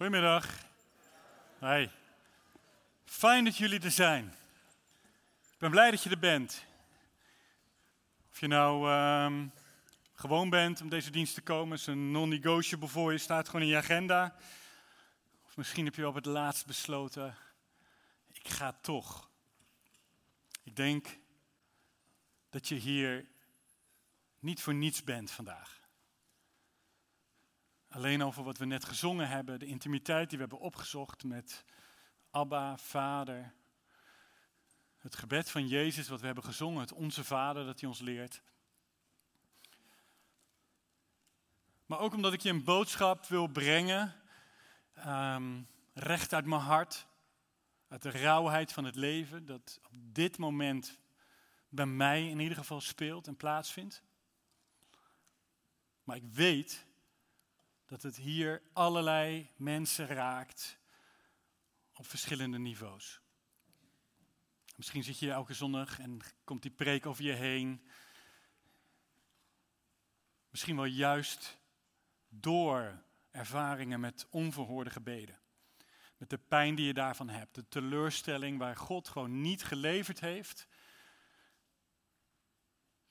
Goedemiddag. Hoi. Fijn dat jullie er zijn. Ik ben blij dat je er bent. Of je nou ehm, gewoon bent om deze dienst te komen, is een non-negotiable voor je, staat gewoon in je agenda. Of misschien heb je op het laatst besloten, ik ga toch. Ik denk dat je hier niet voor niets bent vandaag. Alleen over wat we net gezongen hebben, de intimiteit die we hebben opgezocht met Abba, Vader. Het gebed van Jezus, wat we hebben gezongen, het Onze Vader dat hij ons leert. Maar ook omdat ik je een boodschap wil brengen, um, recht uit mijn hart, uit de rauwheid van het leven, dat op dit moment bij mij in ieder geval speelt en plaatsvindt. Maar ik weet dat het hier allerlei mensen raakt op verschillende niveaus. Misschien zit je elke zondag en komt die preek over je heen. Misschien wel juist door ervaringen met onverhoorde gebeden. Met de pijn die je daarvan hebt. De teleurstelling waar God gewoon niet geleverd heeft.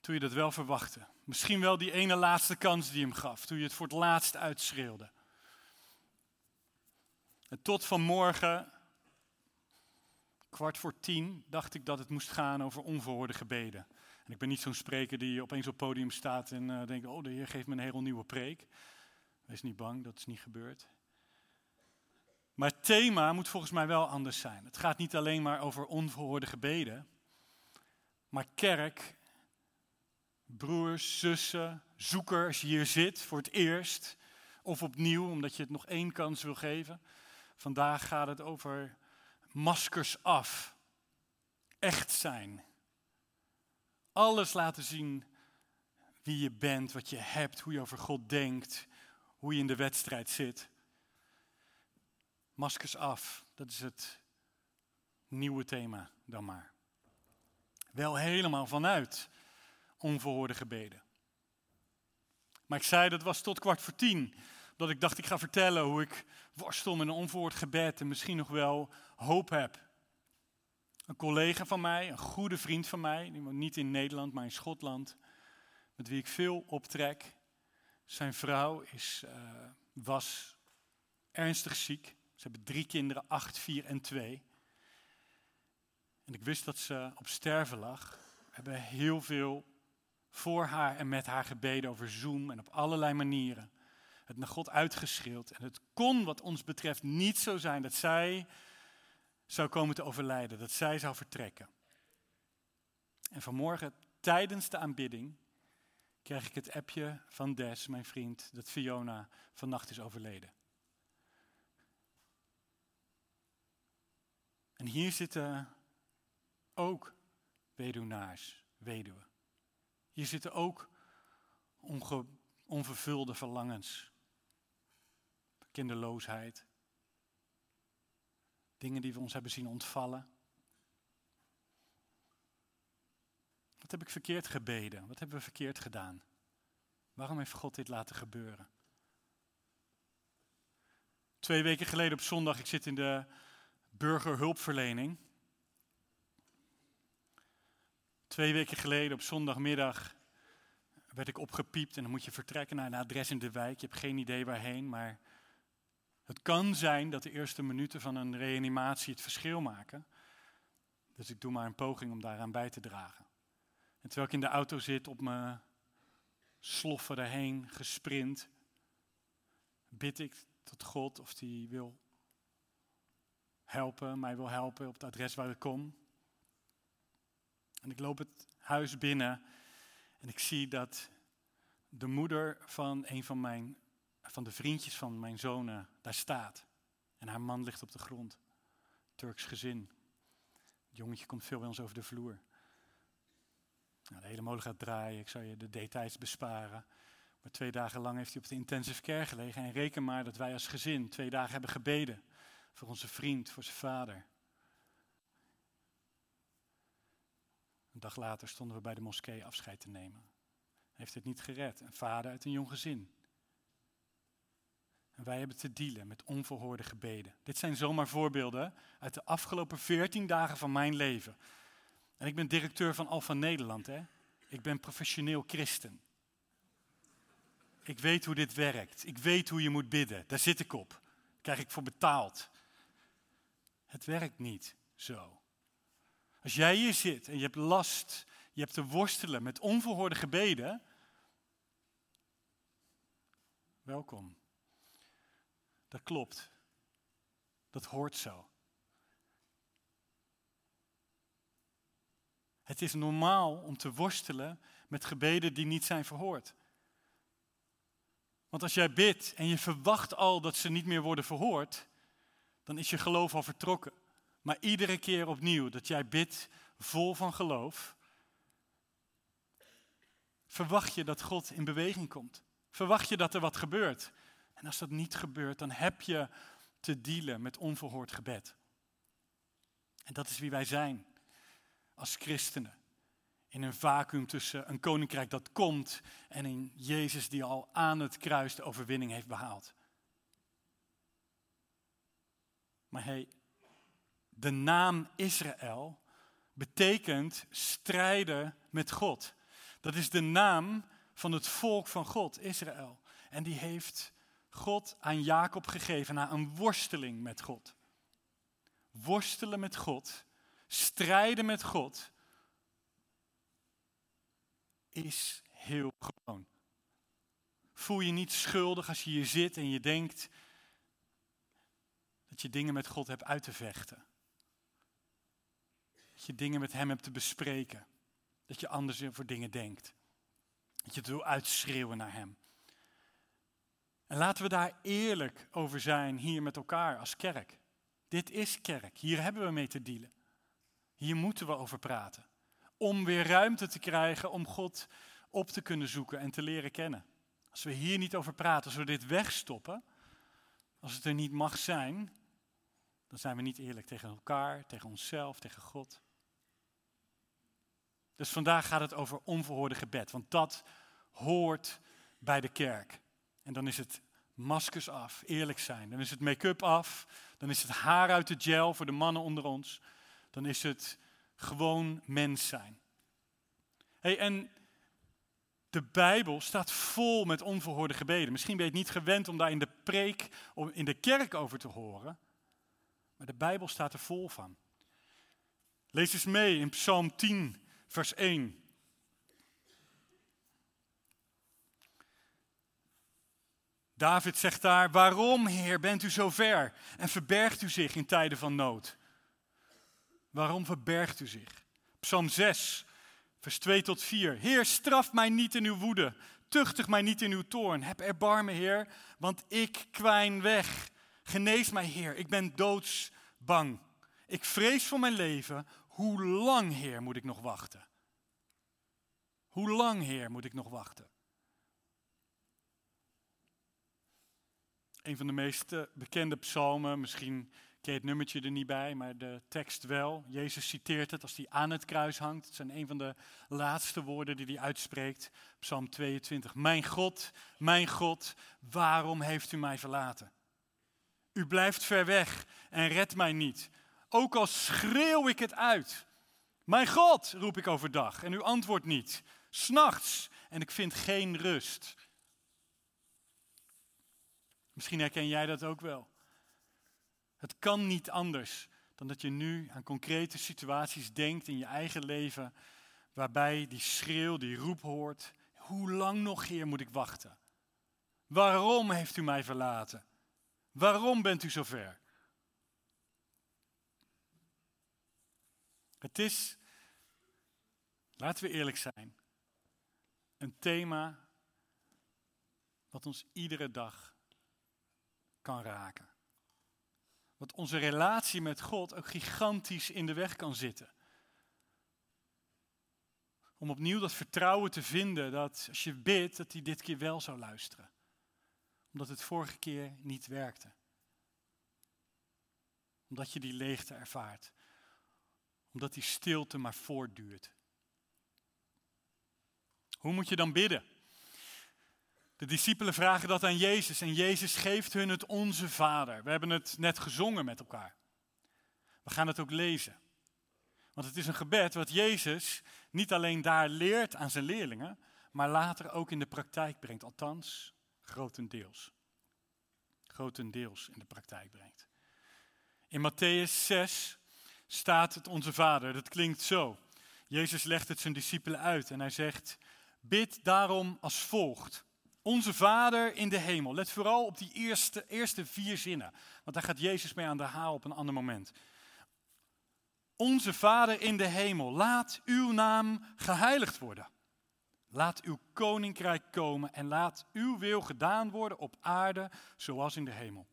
Toen je dat wel verwachtte. Misschien wel die ene laatste kans die hem gaf. Toen je het voor het laatst uitschreeuwde. En tot vanmorgen, kwart voor tien, dacht ik dat het moest gaan over onverhoorde gebeden. En ik ben niet zo'n spreker die opeens op het podium staat en uh, denkt, oh de Heer geeft me een hele nieuwe preek. Wees niet bang, dat is niet gebeurd. Maar het thema moet volgens mij wel anders zijn. Het gaat niet alleen maar over onverhoorde gebeden, maar kerk broers, zussen, zoeker als je hier zit voor het eerst of opnieuw omdat je het nog één kans wil geven. Vandaag gaat het over maskers af, echt zijn. Alles laten zien wie je bent, wat je hebt, hoe je over God denkt, hoe je in de wedstrijd zit. Maskers af, dat is het nieuwe thema dan maar. Wel helemaal vanuit onverhoorde gebeden. Maar ik zei dat was tot kwart voor tien. Dat ik dacht ik ga vertellen hoe ik worstel met een onverhoord gebed en misschien nog wel hoop heb. Een collega van mij, een goede vriend van mij, niet in Nederland, maar in Schotland, met wie ik veel optrek. Zijn vrouw is, uh, was ernstig ziek. Ze hebben drie kinderen, acht, vier en twee. En ik wist dat ze op sterven lag. We hebben heel veel voor haar en met haar gebeden over Zoom en op allerlei manieren. Het naar God uitgeschreeuwd. En het kon wat ons betreft niet zo zijn dat zij zou komen te overlijden, dat zij zou vertrekken. En vanmorgen, tijdens de aanbidding, kreeg ik het appje van Des, mijn vriend, dat Fiona vannacht is overleden. En hier zitten ook weduwnaars, weduwen. Hier zitten ook onvervulde verlangens. Kinderloosheid. Dingen die we ons hebben zien ontvallen. Wat heb ik verkeerd gebeden? Wat hebben we verkeerd gedaan? Waarom heeft God dit laten gebeuren? Twee weken geleden op zondag, ik zit in de burgerhulpverlening. Twee weken geleden op zondagmiddag werd ik opgepiept en dan moet je vertrekken naar een adres in de wijk. Je hebt geen idee waarheen, maar het kan zijn dat de eerste minuten van een reanimatie het verschil maken. Dus ik doe maar een poging om daaraan bij te dragen. En terwijl ik in de auto zit, op mijn sloffen erheen gesprint, bid ik tot God of hij wil helpen, mij wil helpen op het adres waar ik kom. En ik loop het huis binnen en ik zie dat de moeder van een van, mijn, van de vriendjes van mijn zonen daar staat. En haar man ligt op de grond. Turks gezin. Het jongetje komt veel bij ons over de vloer. Nou, de hele molen gaat draaien, ik zal je de details besparen. Maar twee dagen lang heeft hij op de intensive care gelegen. En reken maar dat wij als gezin twee dagen hebben gebeden. Voor onze vriend, voor zijn vader. Een dag later stonden we bij de moskee afscheid te nemen. Heeft het niet gered. Een vader uit een jong gezin. En wij hebben te dealen met onverhoorde gebeden. Dit zijn zomaar voorbeelden uit de afgelopen 14 dagen van mijn leven. En ik ben directeur van Alfa Nederland. Hè? Ik ben professioneel christen. Ik weet hoe dit werkt. Ik weet hoe je moet bidden. Daar zit ik op. Daar krijg ik voor betaald. Het werkt niet zo. Als jij hier zit en je hebt last, je hebt te worstelen met onverhoorde gebeden, welkom. Dat klopt. Dat hoort zo. Het is normaal om te worstelen met gebeden die niet zijn verhoord. Want als jij bidt en je verwacht al dat ze niet meer worden verhoord, dan is je geloof al vertrokken. Maar iedere keer opnieuw dat jij bidt vol van geloof, verwacht je dat God in beweging komt. Verwacht je dat er wat gebeurt. En als dat niet gebeurt, dan heb je te dealen met onverhoord gebed. En dat is wie wij zijn als christenen. In een vacuüm tussen een koninkrijk dat komt en een Jezus die al aan het kruis de overwinning heeft behaald. Maar hey, de naam Israël betekent strijden met God. Dat is de naam van het volk van God, Israël. En die heeft God aan Jacob gegeven na een worsteling met God. Worstelen met God, strijden met God, is heel gewoon. Voel je niet schuldig als je hier zit en je denkt dat je dingen met God hebt uit te vechten. Je dingen met Hem hebt te bespreken. Dat je anders voor dingen denkt. Dat je het wil uitschreeuwen naar Hem. En laten we daar eerlijk over zijn hier met elkaar als kerk. Dit is kerk. Hier hebben we mee te dealen. Hier moeten we over praten. Om weer ruimte te krijgen om God op te kunnen zoeken en te leren kennen. Als we hier niet over praten, als we dit wegstoppen, als het er niet mag zijn, dan zijn we niet eerlijk tegen elkaar, tegen onszelf, tegen God. Dus vandaag gaat het over onverhoorde gebed, want dat hoort bij de kerk. En dan is het maskers af, eerlijk zijn. Dan is het make-up af, dan is het haar uit de gel voor de mannen onder ons. Dan is het gewoon mens zijn. Hey, en de Bijbel staat vol met onverhoorde gebeden. Misschien ben je het niet gewend om daar in de preek, in de kerk over te horen. Maar de Bijbel staat er vol van. Lees eens mee in Psalm 10, vers 1. David zegt daar, waarom Heer bent u zo ver en verbergt u zich in tijden van nood? Waarom verbergt u zich? Psalm 6, vers 2 tot 4. Heer, straf mij niet in uw woede, tuchtig mij niet in uw toorn. Heb erbarmen, Heer, want ik kwijn weg. Genees mij, Heer, ik ben doodsbang. Ik vrees voor mijn leven. Hoe lang, Heer, moet ik nog wachten? Hoe lang, Heer, moet ik nog wachten? Een van de meest eh, bekende psalmen, misschien ken je het nummertje er niet bij, maar de tekst wel. Jezus citeert het als hij aan het kruis hangt. Het zijn een van de laatste woorden die hij uitspreekt. Psalm 22. Mijn God, mijn God, waarom heeft u mij verlaten? U blijft ver weg en redt mij niet. Ook al schreeuw ik het uit. Mijn God, roep ik overdag en u antwoordt niet. S'nachts en ik vind geen rust. Misschien herken jij dat ook wel. Het kan niet anders dan dat je nu aan concrete situaties denkt in je eigen leven, waarbij die schreeuw, die roep hoort. Hoe lang nog, Heer, moet ik wachten? Waarom heeft u mij verlaten? Waarom bent u zo ver? Het is, laten we eerlijk zijn, een thema wat ons iedere dag kan raken. Wat onze relatie met God ook gigantisch in de weg kan zitten. Om opnieuw dat vertrouwen te vinden dat als je bidt, dat hij dit keer wel zou luisteren. Omdat het vorige keer niet werkte. Omdat je die leegte ervaart. Omdat die stilte maar voortduurt. Hoe moet je dan bidden? De discipelen vragen dat aan Jezus en Jezus geeft hun het Onze Vader. We hebben het net gezongen met elkaar. We gaan het ook lezen. Want het is een gebed wat Jezus niet alleen daar leert aan zijn leerlingen, maar later ook in de praktijk brengt. Althans, grotendeels. Grotendeels in de praktijk brengt. In Matthäus 6 staat het Onze Vader. Dat klinkt zo. Jezus legt het zijn discipelen uit en hij zegt: Bid daarom als volgt. Onze Vader in de hemel. Let vooral op die eerste, eerste vier zinnen, want daar gaat Jezus mee aan de haal op een ander moment. Onze Vader in de hemel, laat uw naam geheiligd worden. Laat uw koninkrijk komen en laat uw wil gedaan worden op aarde zoals in de hemel.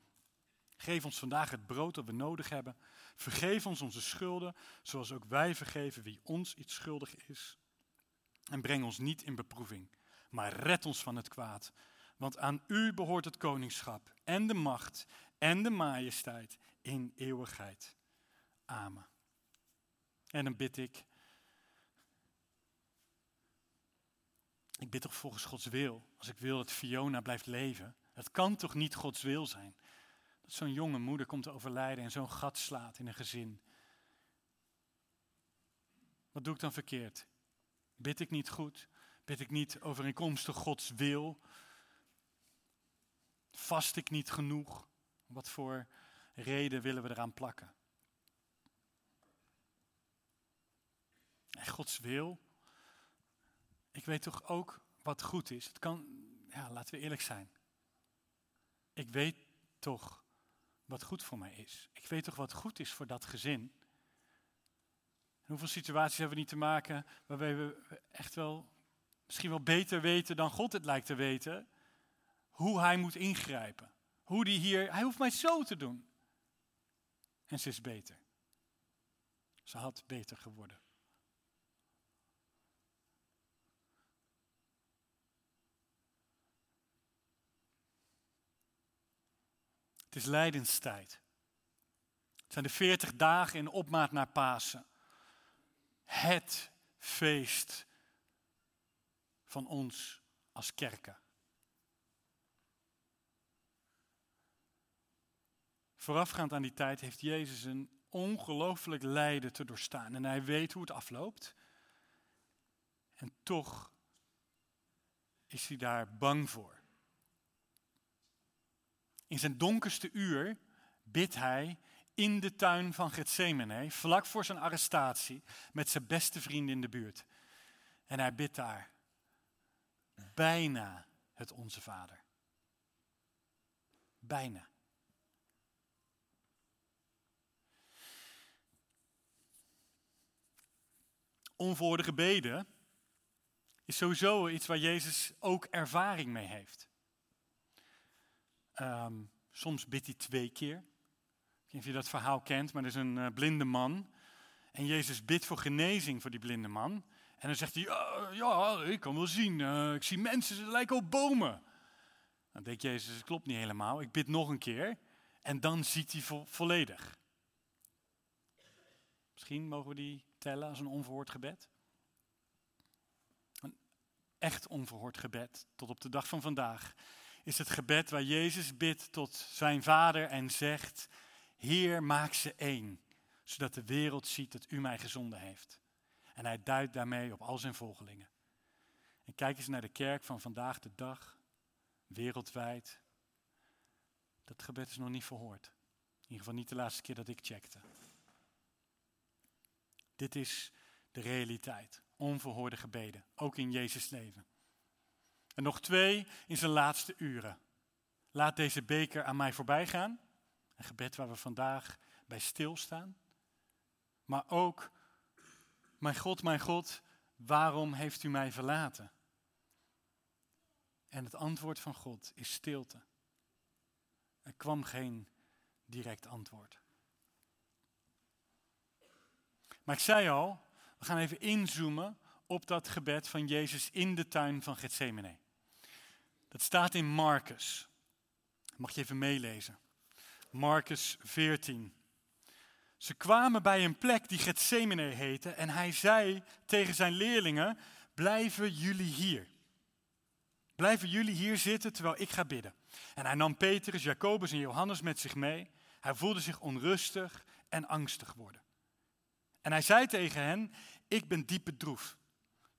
Geef ons vandaag het brood dat we nodig hebben. Vergeef ons onze schulden, zoals ook wij vergeven wie ons iets schuldig is. En breng ons niet in beproeving, maar red ons van het kwaad. Want aan u behoort het koningschap en de macht en de majesteit in eeuwigheid. Amen. En dan bid ik. Ik bid toch volgens Gods wil. Als ik wil dat Fiona blijft leven. Het kan toch niet Gods wil zijn? Zo'n jonge moeder komt te overlijden en zo'n gat slaat in een gezin. Wat doe ik dan verkeerd? Bid ik niet goed? Bid ik niet overeenkomstig Gods wil? Vast ik niet genoeg? Wat voor reden willen we eraan plakken? En Gods wil. Ik weet toch ook wat goed is. Het kan, ja, laten we eerlijk zijn. Ik weet toch wat goed voor mij is. Ik weet toch wat goed is voor dat gezin. hoeveel situaties hebben we niet te maken waarbij we echt wel, misschien wel beter weten dan God het lijkt te weten, hoe hij moet ingrijpen. Hoe die hier, hij hoeft mij zo te doen. En ze is beter. Ze had beter geworden. Het is lijdenstijd. Het zijn de veertig dagen in opmaat naar Pasen. Het feest van ons als kerken. Voorafgaand aan die tijd heeft Jezus een ongelooflijk lijden te doorstaan. En hij weet hoe het afloopt. En toch is hij daar bang voor. In zijn donkerste uur bidt hij in de tuin van Gethsemane, vlak voor zijn arrestatie, met zijn beste vrienden in de buurt. En hij bidt daar bijna het Onze Vader. Bijna. Onverhoorde gebeden is sowieso iets waar Jezus ook ervaring mee heeft. Ehm, soms bidt hij twee keer. Ik weet niet of je dat verhaal kent, maar er is een uh, blinde man. En Jezus bidt voor genezing voor die blinde man. En dan zegt hij, ja, ik kan wel zien, uh, ik zie mensen, ze lijken op bomen. Dan denkt Jezus, het klopt niet helemaal, ik bid nog een keer. En dan ziet hij vo volledig. Misschien mogen we die tellen als een onverhoord gebed. Een echt onverhoord gebed, tot op de dag van vandaag is het gebed waar Jezus bidt tot zijn Vader en zegt, Heer, maak ze één, zodat de wereld ziet dat u mij gezonden heeft. En hij duidt daarmee op al zijn volgelingen. En kijk eens naar de kerk van vandaag de dag, wereldwijd. Dat gebed is nog niet verhoord. In ieder geval niet de laatste keer dat ik checkte. Dit is de realiteit. Onverhoorde gebeden, ook in Jezus' leven. En nog twee in zijn laatste uren. Laat deze beker aan mij voorbij gaan. Een gebed waar we vandaag bij stilstaan. Maar ook, mijn God, mijn God, waarom heeft u mij verlaten? En het antwoord van God is stilte. Er kwam geen direct antwoord. Maar ik zei al, we gaan even inzoomen op dat gebed van Jezus in de tuin van Gethsemane. Dat staat in Marcus. Mag je even meelezen. Marcus 14. Ze kwamen bij een plek die Gethsemane heette en hij zei tegen zijn leerlingen, blijven jullie hier. Blijven jullie hier zitten terwijl ik ga bidden. En hij nam Petrus, Jacobus en Johannes met zich mee. Hij voelde zich onrustig en angstig worden. En hij zei tegen hen, ik ben diep bedroefd,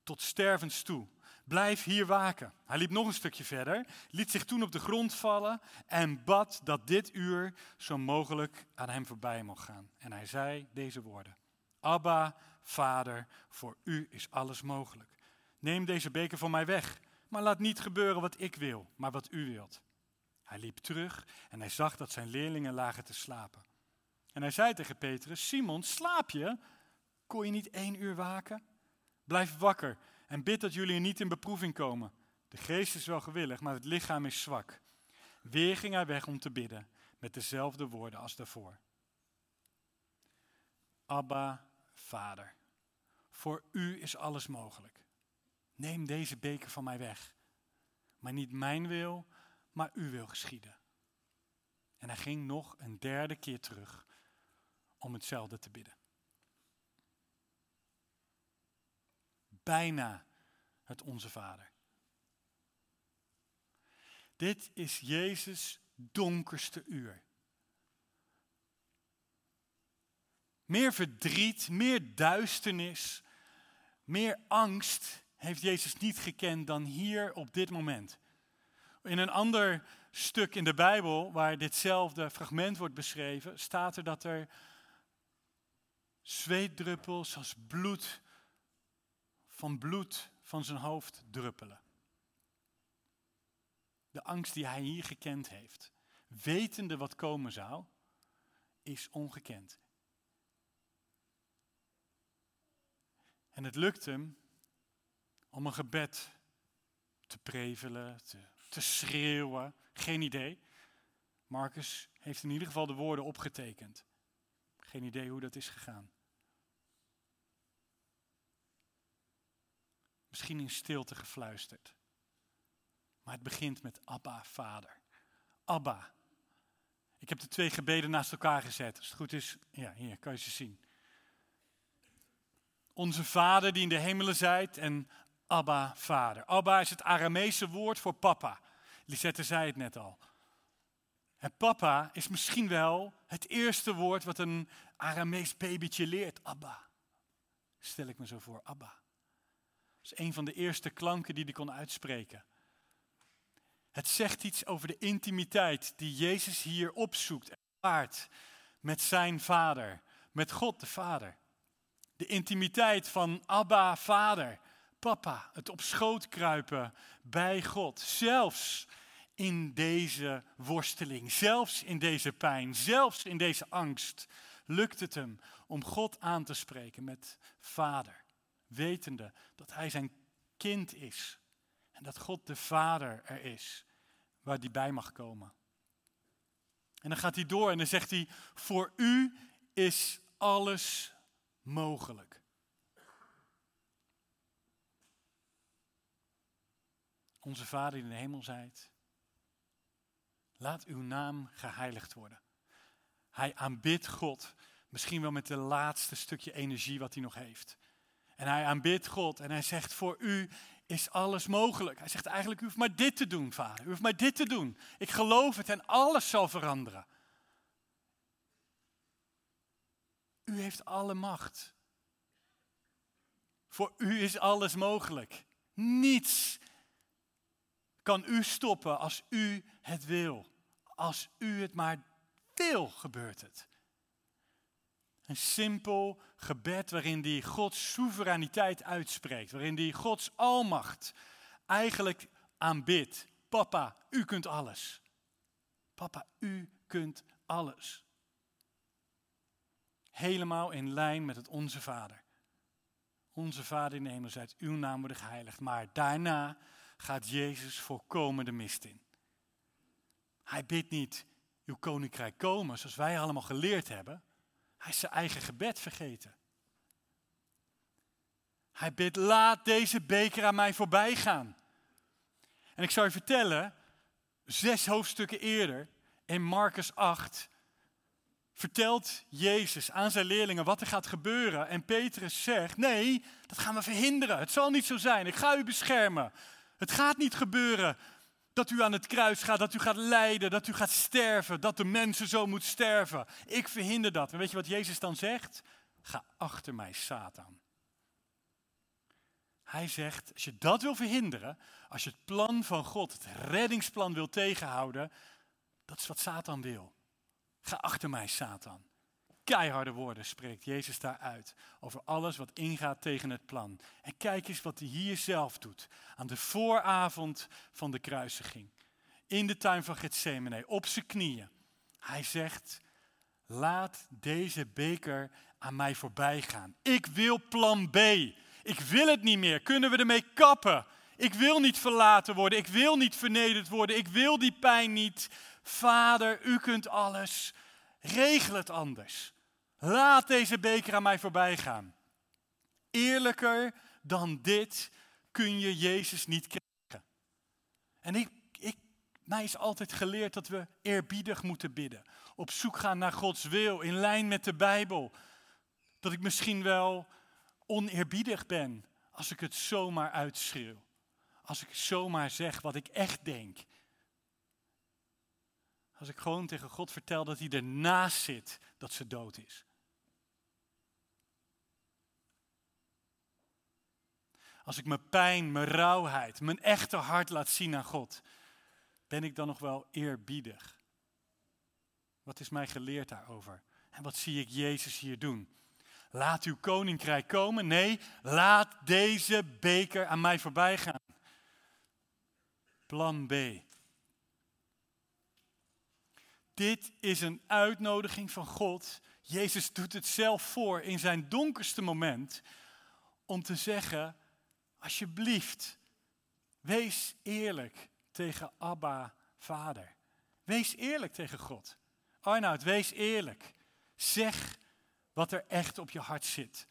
tot stervens toe. Blijf hier waken. Hij liep nog een stukje verder, liet zich toen op de grond vallen en bad dat dit uur zo mogelijk aan hem voorbij mocht gaan. En hij zei deze woorden. Abba, Vader, voor u is alles mogelijk. Neem deze beker van mij weg, maar laat niet gebeuren wat ik wil, maar wat u wilt. Hij liep terug en hij zag dat zijn leerlingen lagen te slapen. En hij zei tegen Petrus, Simon, slaap je? Kon je niet één uur waken? Blijf wakker en bid dat jullie niet in beproeving komen. De geest is wel gewillig, maar het lichaam is zwak. Weer ging hij weg om te bidden, met dezelfde woorden als daarvoor. Abba, Vader, voor u is alles mogelijk. Neem deze beker van mij weg. Maar niet mijn wil, maar uw wil geschieden. En hij ging nog een derde keer terug om hetzelfde te bidden. Bijna het Onze Vader. Dit is Jezus' donkerste uur. Meer verdriet, meer duisternis, meer angst heeft Jezus niet gekend dan hier op dit moment. In een ander stuk in de Bijbel, waar ditzelfde fragment wordt beschreven, staat er dat er zweetdruppels als bloed van bloed van zijn hoofd druppelen. De angst die hij hier gekend heeft, wetende wat komen zou, is ongekend. En het lukt hem om een gebed te prevelen, te, te schreeuwen, geen idee. Marcus heeft in ieder geval de woorden opgetekend. Geen idee hoe dat is gegaan. In stilte gefluisterd. Maar het begint met Abba, Vader. Abba. Ik heb de twee gebeden naast elkaar gezet. Als het goed is, ja, hier kan je ze zien. Onze Vader die in de hemelen zijt en Abba, Vader. Abba is het Aramese woord voor papa. Lisette zei het net al. En papa is misschien wel het eerste woord wat een Aramees babytje leert. Abba. Stel ik me zo voor, Abba. Is een van de eerste klanken die hij kon uitspreken. Het zegt iets over de intimiteit die Jezus hier opzoekt en paart met zijn vader, met God de Vader. De intimiteit van Abba, Vader, Papa, het op schoot kruipen bij God, zelfs in deze worsteling, zelfs in deze pijn, zelfs in deze angst, lukt het hem om God aan te spreken met Vader wetende dat hij zijn kind is en dat God de Vader er is, waar hij bij mag komen. En dan gaat hij door en dan zegt hij, voor u is alles mogelijk. Onze Vader in de hemel zijt, laat uw naam geheiligd worden. Hij aanbidt God, misschien wel met de laatste stukje energie wat hij nog heeft. En hij aanbidt God en hij zegt, voor u is alles mogelijk. Hij zegt eigenlijk, u hoeft maar dit te doen, vader. U hoeft maar dit te doen. Ik geloof het en alles zal veranderen. U heeft alle macht. Voor u is alles mogelijk. Niets kan u stoppen als u het wil. Als u het maar wil, gebeurt het. Een simpel gebed waarin die Gods soevereiniteit uitspreekt, waarin die Gods almacht eigenlijk aanbidt. Papa, u kunt alles. Papa, u kunt alles. Helemaal in lijn met het Onze Vader. Onze Vader in de hemel, uw naam worden geheiligd. Maar daarna gaat Jezus volkomen de mist in. Hij bidt niet, uw koninkrijk komen, zoals wij allemaal geleerd hebben. Hij is zijn eigen gebed vergeten. Hij bidt, laat deze beker aan mij voorbij gaan. En ik zou je vertellen, zes hoofdstukken eerder, in Marcus 8, vertelt Jezus aan zijn leerlingen wat er gaat gebeuren. En Petrus zegt, nee, dat gaan we verhinderen. Het zal niet zo zijn. Ik ga u beschermen. Het gaat niet gebeuren dat u aan het kruis gaat, dat u gaat lijden, dat u gaat sterven, dat de mensen zo moet sterven. Ik verhinder dat. En weet je wat Jezus dan zegt? Ga achter mij, Satan. Hij zegt, als je dat wil verhinderen, als je het plan van God, het reddingsplan wil tegenhouden, dat is wat Satan wil. Ga achter mij, Satan. Keiharde woorden spreekt Jezus daar uit over alles wat ingaat tegen het plan. En kijk eens wat hij hier zelf doet, aan de vooravond van de kruisiging. In de tuin van Gethsemane, op zijn knieën. Hij zegt, laat deze beker aan mij voorbij gaan. Ik wil plan B. Ik wil het niet meer. Kunnen we ermee kappen? Ik wil niet verlaten worden. Ik wil niet vernederd worden. Ik wil die pijn niet. Vader, u kunt alles. Regel het anders. Laat deze beker aan mij voorbij gaan. Eerlijker dan dit kun je Jezus niet krijgen. En ik, ik, mij is altijd geleerd dat we eerbiedig moeten bidden. Op zoek gaan naar Gods wil, in lijn met de Bijbel. Dat ik misschien wel oneerbiedig ben als ik het zomaar uitschreeuw. Als ik zomaar zeg wat ik echt denk. Als ik gewoon tegen God vertel dat hij ernaast zit dat ze dood is. Als ik mijn pijn, mijn rauwheid, mijn echte hart laat zien aan God, ben ik dan nog wel eerbiedig? Wat is mij geleerd daarover? En wat zie ik Jezus hier doen? Laat uw koninkrijk komen. Nee, laat deze beker aan mij voorbij gaan. Plan B. Dit is een uitnodiging van God. Jezus doet het zelf voor in zijn donkerste moment om te zeggen: Alsjeblieft, wees eerlijk tegen Abba, Vader. Wees eerlijk tegen God. Arnoud, wees eerlijk. Zeg wat er echt op je hart zit.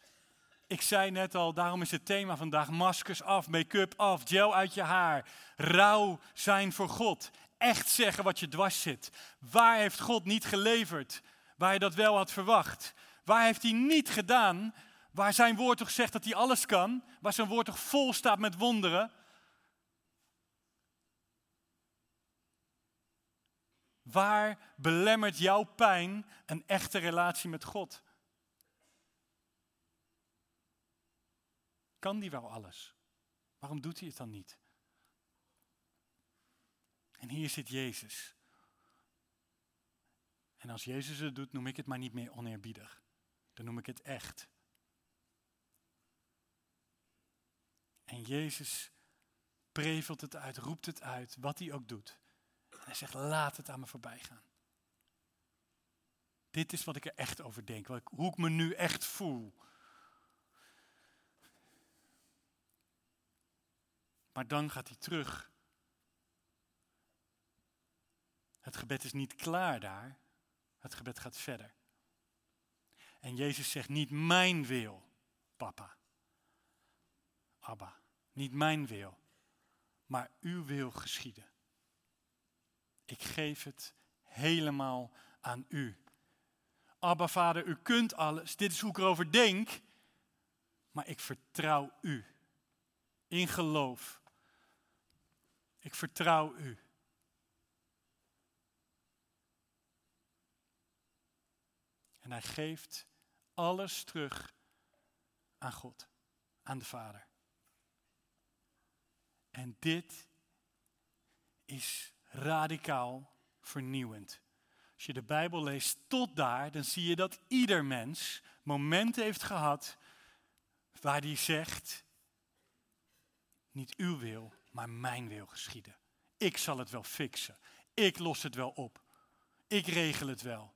Ik zei net al, daarom is het thema vandaag maskers af, make-up af, gel uit je haar, rouw zijn voor God. Echt zeggen wat je dwars zit. Waar heeft God niet geleverd waar je dat wel had verwacht? Waar heeft hij niet gedaan waar zijn woord toch zegt dat hij alles kan? Waar zijn woord toch vol staat met wonderen? Waar belemmert jouw pijn een echte relatie met God? Kan die wel alles? Waarom doet hij het dan niet? En hier zit Jezus. En als Jezus het doet, noem ik het maar niet meer oneerbiedig. Dan noem ik het echt. En Jezus prevelt het uit, roept het uit, wat hij ook doet. En hij zegt, laat het aan me voorbij gaan. Dit is wat ik er echt over denk, hoe ik me nu echt voel. Maar dan gaat hij terug. Het gebed is niet klaar daar. Het gebed gaat verder. En Jezus zegt niet mijn wil, papa. Abba, niet mijn wil, maar uw wil geschieden. Ik geef het helemaal aan u. Abba, vader, u kunt alles. Dit is hoe ik erover denk. Maar ik vertrouw u. In geloof. Ik vertrouw u. En hij geeft alles terug aan God, aan de Vader. En dit is radicaal vernieuwend. Als je de Bijbel leest tot daar, dan zie je dat ieder mens momenten heeft gehad waar hij zegt, niet uw wil, maar mijn wil geschieden. Ik zal het wel fixen. Ik los het wel op. Ik regel het wel.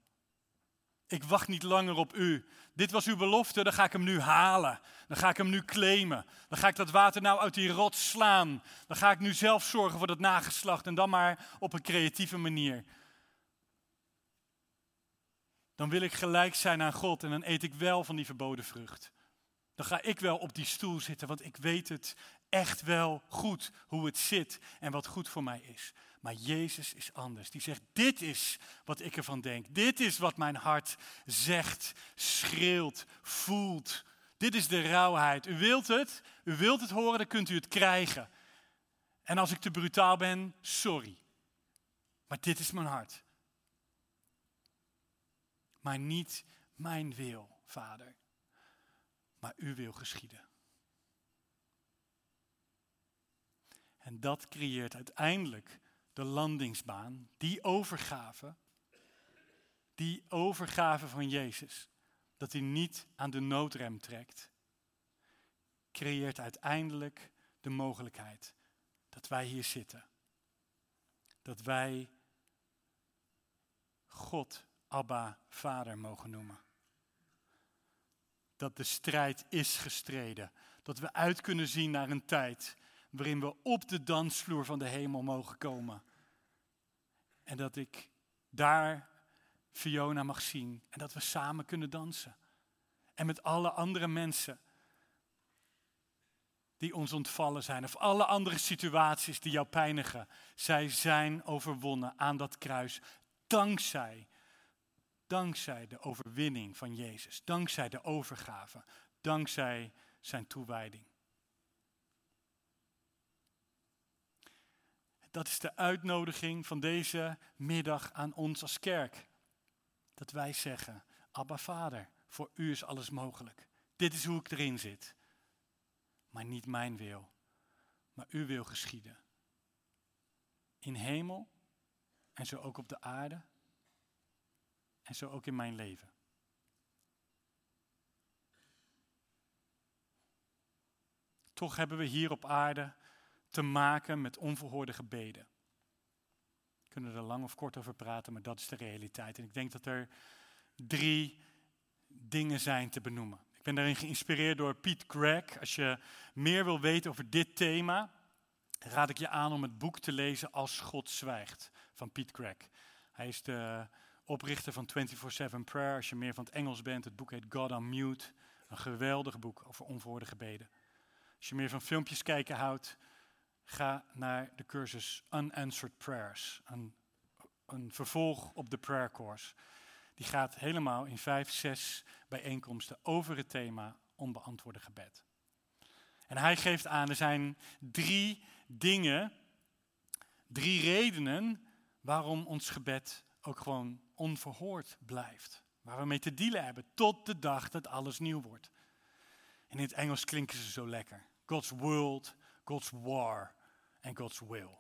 Ik wacht niet langer op u. Dit was uw belofte, dan ga ik hem nu halen. Dan ga ik hem nu claimen. Dan ga ik dat water nou uit die rot slaan. Dan ga ik nu zelf zorgen voor dat nageslacht en dan maar op een creatieve manier. Dan wil ik gelijk zijn aan God en dan eet ik wel van die verboden vrucht. Dan ga ik wel op die stoel zitten, want ik weet het echt wel goed hoe het zit en wat goed voor mij is. Maar Jezus is anders. Die zegt, dit is wat ik ervan denk. Dit is wat mijn hart zegt, schreeuwt, voelt. Dit is de rauwheid. U wilt het, u wilt het horen, dan kunt u het krijgen. En als ik te brutaal ben, sorry. Maar dit is mijn hart. Maar niet mijn wil, Vader, maar uw wil geschieden. En dat creëert uiteindelijk de landingsbaan, die overgave, die overgave van Jezus, dat hij niet aan de noodrem trekt, creëert uiteindelijk de mogelijkheid dat wij hier zitten. Dat wij God, Abba, Vader mogen noemen. Dat de strijd is gestreden. Dat we uit kunnen zien naar een tijd waarin we op de dansvloer van de hemel mogen komen. En dat ik daar Fiona mag zien en dat we samen kunnen dansen. En met alle andere mensen die ons ontvallen zijn, of alle andere situaties die jou pijnigen, zij zijn overwonnen aan dat kruis. Dankzij, dankzij de overwinning van Jezus, dankzij de overgave, dankzij zijn toewijding. Dat is de uitnodiging van deze middag aan ons als kerk. Dat wij zeggen, Abba Vader, voor u is alles mogelijk. Dit is hoe ik erin zit. Maar niet mijn wil, maar uw wil geschieden. In hemel en zo ook op de aarde en zo ook in mijn leven. Toch hebben we hier op aarde te maken met onverhoorde gebeden. We kunnen er lang of kort over praten, maar dat is de realiteit. En ik denk dat er drie dingen zijn te benoemen. Ik ben daarin geïnspireerd door Piet Gregg. Als je meer wil weten over dit thema, raad ik je aan om het boek te lezen Als God zwijgt van Piet Gregg. Hij is de oprichter van 24-7 Prayer. Als je meer van het Engels bent, het boek heet God on Mute. Een geweldig boek over onverhoorde gebeden. Als je meer van filmpjes kijken houdt, ga naar de cursus Unanswered Prayers. Een, een vervolg op de prayer course. Die gaat helemaal in vijf, zes bijeenkomsten over het thema onbeantwoorde gebed. En hij geeft aan, er zijn drie dingen, drie redenen waarom ons gebed ook gewoon onverhoord blijft. Waar we mee te dealen hebben tot de dag dat alles nieuw wordt. En in het Engels klinken ze zo lekker. God's world, God's war en God's will.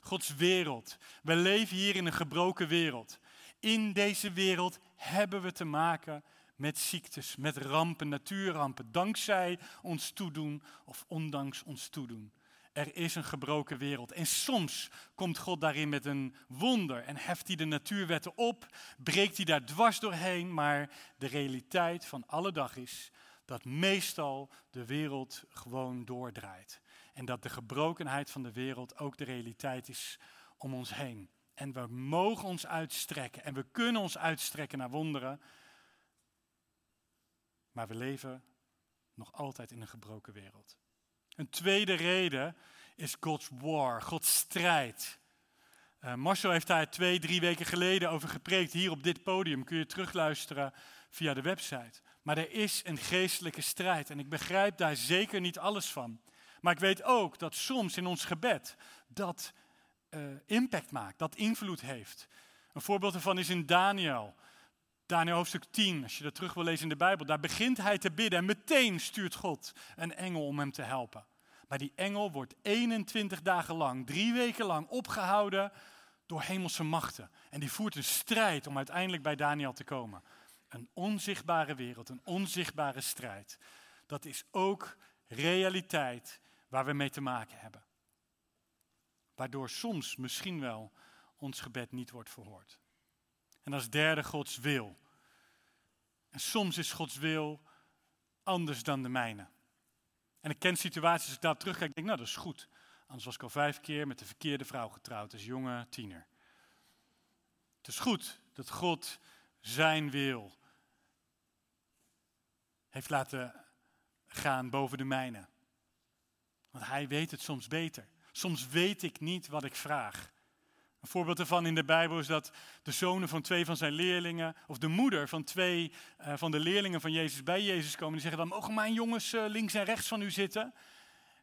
Gods wereld. We leven hier in een gebroken wereld. In deze wereld hebben we te maken met ziektes, met rampen, natuurrampen, dankzij ons toedoen of ondanks ons toedoen. Er is een gebroken wereld. En soms komt God daarin met een wonder en heft hij de natuurwetten op, breekt hij daar dwars doorheen, maar de realiteit van alle dag is dat meestal de wereld gewoon doordraait. En dat de gebrokenheid van de wereld ook de realiteit is om ons heen. En we mogen ons uitstrekken en we kunnen ons uitstrekken naar wonderen. Maar we leven nog altijd in een gebroken wereld. Een tweede reden is God's war, Gods strijd. Uh, Marcel heeft daar twee, drie weken geleden over gepreekt. Hier op dit podium kun je terugluisteren via de website. Maar er is een geestelijke strijd en ik begrijp daar zeker niet alles van. Maar ik weet ook dat soms in ons gebed dat uh, impact maakt, dat invloed heeft. Een voorbeeld daarvan is in Daniel. Daniel hoofdstuk 10, als je dat terug wil lezen in de Bijbel, daar begint hij te bidden en meteen stuurt God een engel om hem te helpen. Maar die engel wordt 21 dagen lang, drie weken lang opgehouden door hemelse machten. En die voert een strijd om uiteindelijk bij Daniel te komen. Een onzichtbare wereld, een onzichtbare strijd. Dat is ook realiteit waar we mee te maken hebben. Waardoor soms misschien wel ons gebed niet wordt verhoord. En als derde Gods wil. En soms is Gods wil anders dan de mijne. En ik ken situaties, als ik daar terugkijk, denk ik, nou dat is goed. Anders was ik al vijf keer met de verkeerde vrouw getrouwd, als jonge tiener. Het is goed dat God zijn wil heeft laten gaan boven de mijne. Want hij weet het soms beter. Soms weet ik niet wat ik vraag. Een voorbeeld ervan in de Bijbel is dat de zonen van twee van zijn leerlingen, of de moeder van twee uh, van de leerlingen van Jezus bij Jezus komen. Die zeggen dan, mogen mijn jongens uh, links en rechts van u zitten?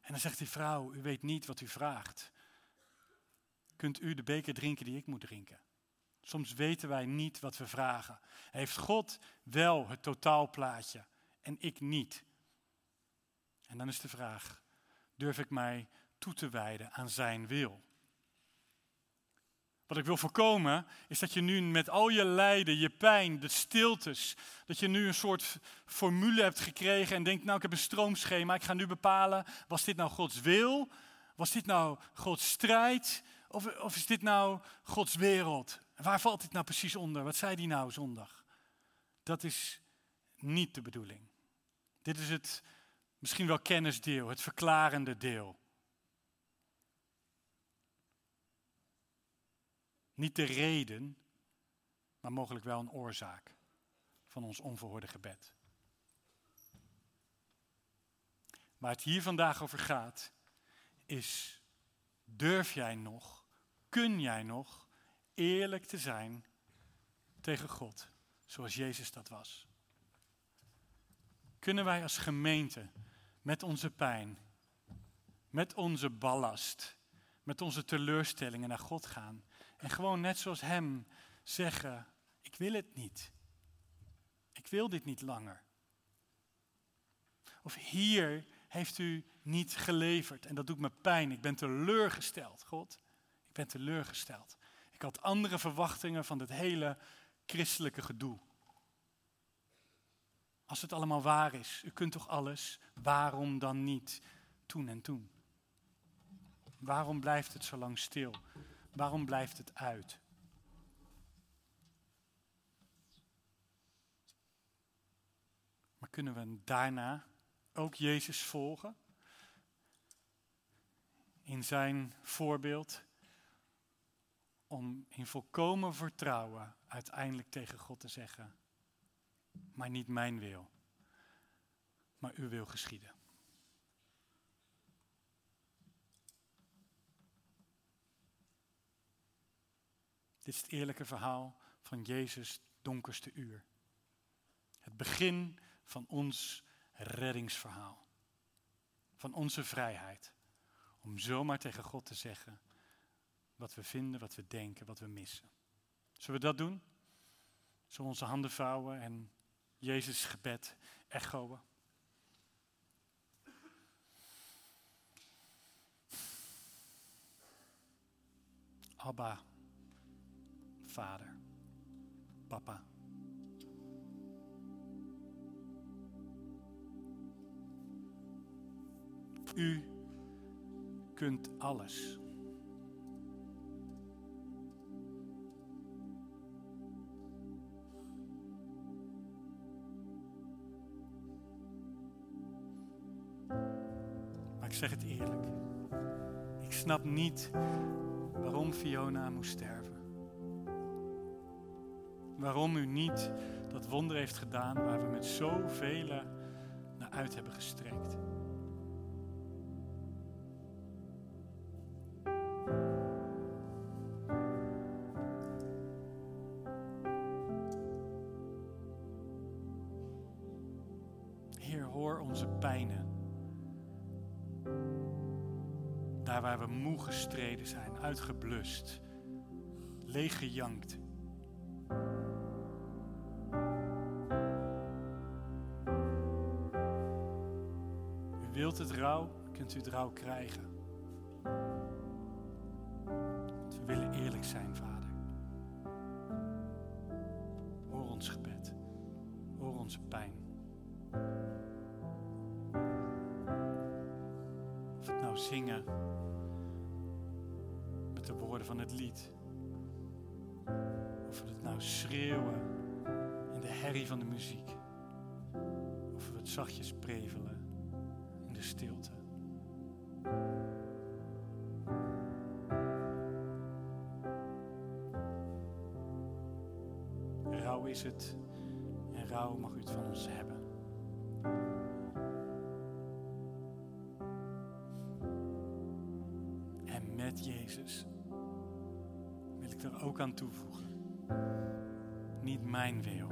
En dan zegt die vrouw, u weet niet wat u vraagt. kunt u de beker drinken die ik moet drinken. Soms weten wij niet wat we vragen. Heeft God wel het totaalplaatje en ik niet? En dan is de vraag, durf ik mij toe te wijden aan zijn wil? Wat ik wil voorkomen is dat je nu met al je lijden, je pijn, de stiltes, dat je nu een soort formule hebt gekregen en denkt, nou ik heb een stroomschema, ik ga nu bepalen, was dit nou Gods wil? Was dit nou Gods strijd? Of, of is dit nou Gods wereld? waar valt dit nou precies onder? Wat zei die nou zondag? Dat is niet de bedoeling. Dit is het misschien wel kennisdeel, het verklarende deel. Niet de reden, maar mogelijk wel een oorzaak van ons onverhoorde gebed. Waar het hier vandaag over gaat, is durf jij nog, kun jij nog eerlijk te zijn tegen God, zoals Jezus dat was? Kunnen wij als gemeente met onze pijn, met onze ballast, met onze teleurstellingen naar God gaan en gewoon net zoals Hem zeggen, ik wil het niet. Ik wil dit niet langer. Of hier heeft u niet geleverd en dat doet me pijn. Ik ben teleurgesteld, God. Ik ben teleurgesteld. Ik had andere verwachtingen van dit hele christelijke gedoe. Als het allemaal waar is, u kunt toch alles, waarom dan niet toen en toen? Waarom blijft het zo lang stil? Waarom blijft het uit? Maar kunnen we daarna ook Jezus volgen? In zijn voorbeeld om in volkomen vertrouwen uiteindelijk tegen God te zeggen, maar niet mijn wil, maar uw wil geschieden. Dit is het eerlijke verhaal van Jezus' donkerste uur. Het begin van ons reddingsverhaal. Van onze vrijheid. Om zomaar tegen God te zeggen wat we vinden, wat we denken, wat we missen. Zullen we dat doen? Zullen we onze handen vouwen en Jezus' gebed echoen? Abba, Vader, Papa. U kunt alles. Ik zeg het eerlijk. Ik snap niet waarom Fiona moest sterven. Waarom u niet dat wonder heeft gedaan waar we met zoveel naar uit hebben gestrekt. Uitgeblust, leeggejankt. U wilt het rouw, kunt u het krijgen. Schreeuwen in de herrie van de muziek. Of we het zachtjes prevelen in de stilte. Rouw is het en rouw mag u het van ons hebben. En met Jezus wil ik er ook aan toevoegen. Niet mijn wil,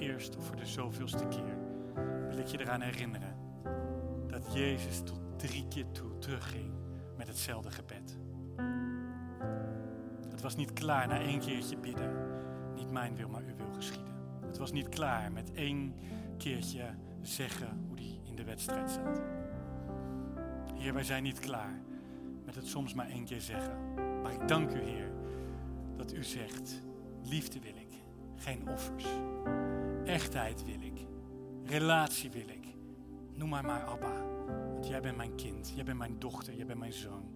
eerst of voor de zoveelste keer, wil ik je eraan herinneren dat Jezus tot drie keer toe terugging met hetzelfde gebed. Het was niet klaar na één keertje bidden. Niet mijn wil, maar uw wil geschieden. Het was niet klaar met één keertje zeggen hoe hij in de wedstrijd zat. Heer, wij zijn niet klaar met het soms maar één keer zeggen. Maar ik dank u, Heer, dat u zegt, liefde wil ik, geen offers. Echtheid wil ik, relatie wil ik. Noem maar maar Abba, want jij bent mijn kind, jij bent mijn dochter, jij bent mijn zoon.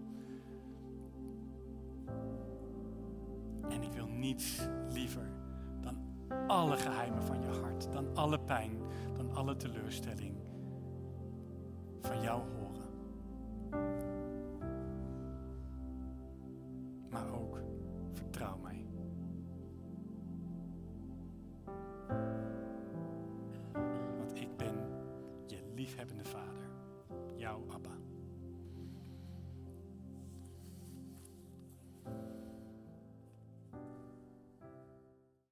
En ik wil niets liever dan alle geheimen van je hart, dan alle pijn, dan alle teleurstelling van jou horen.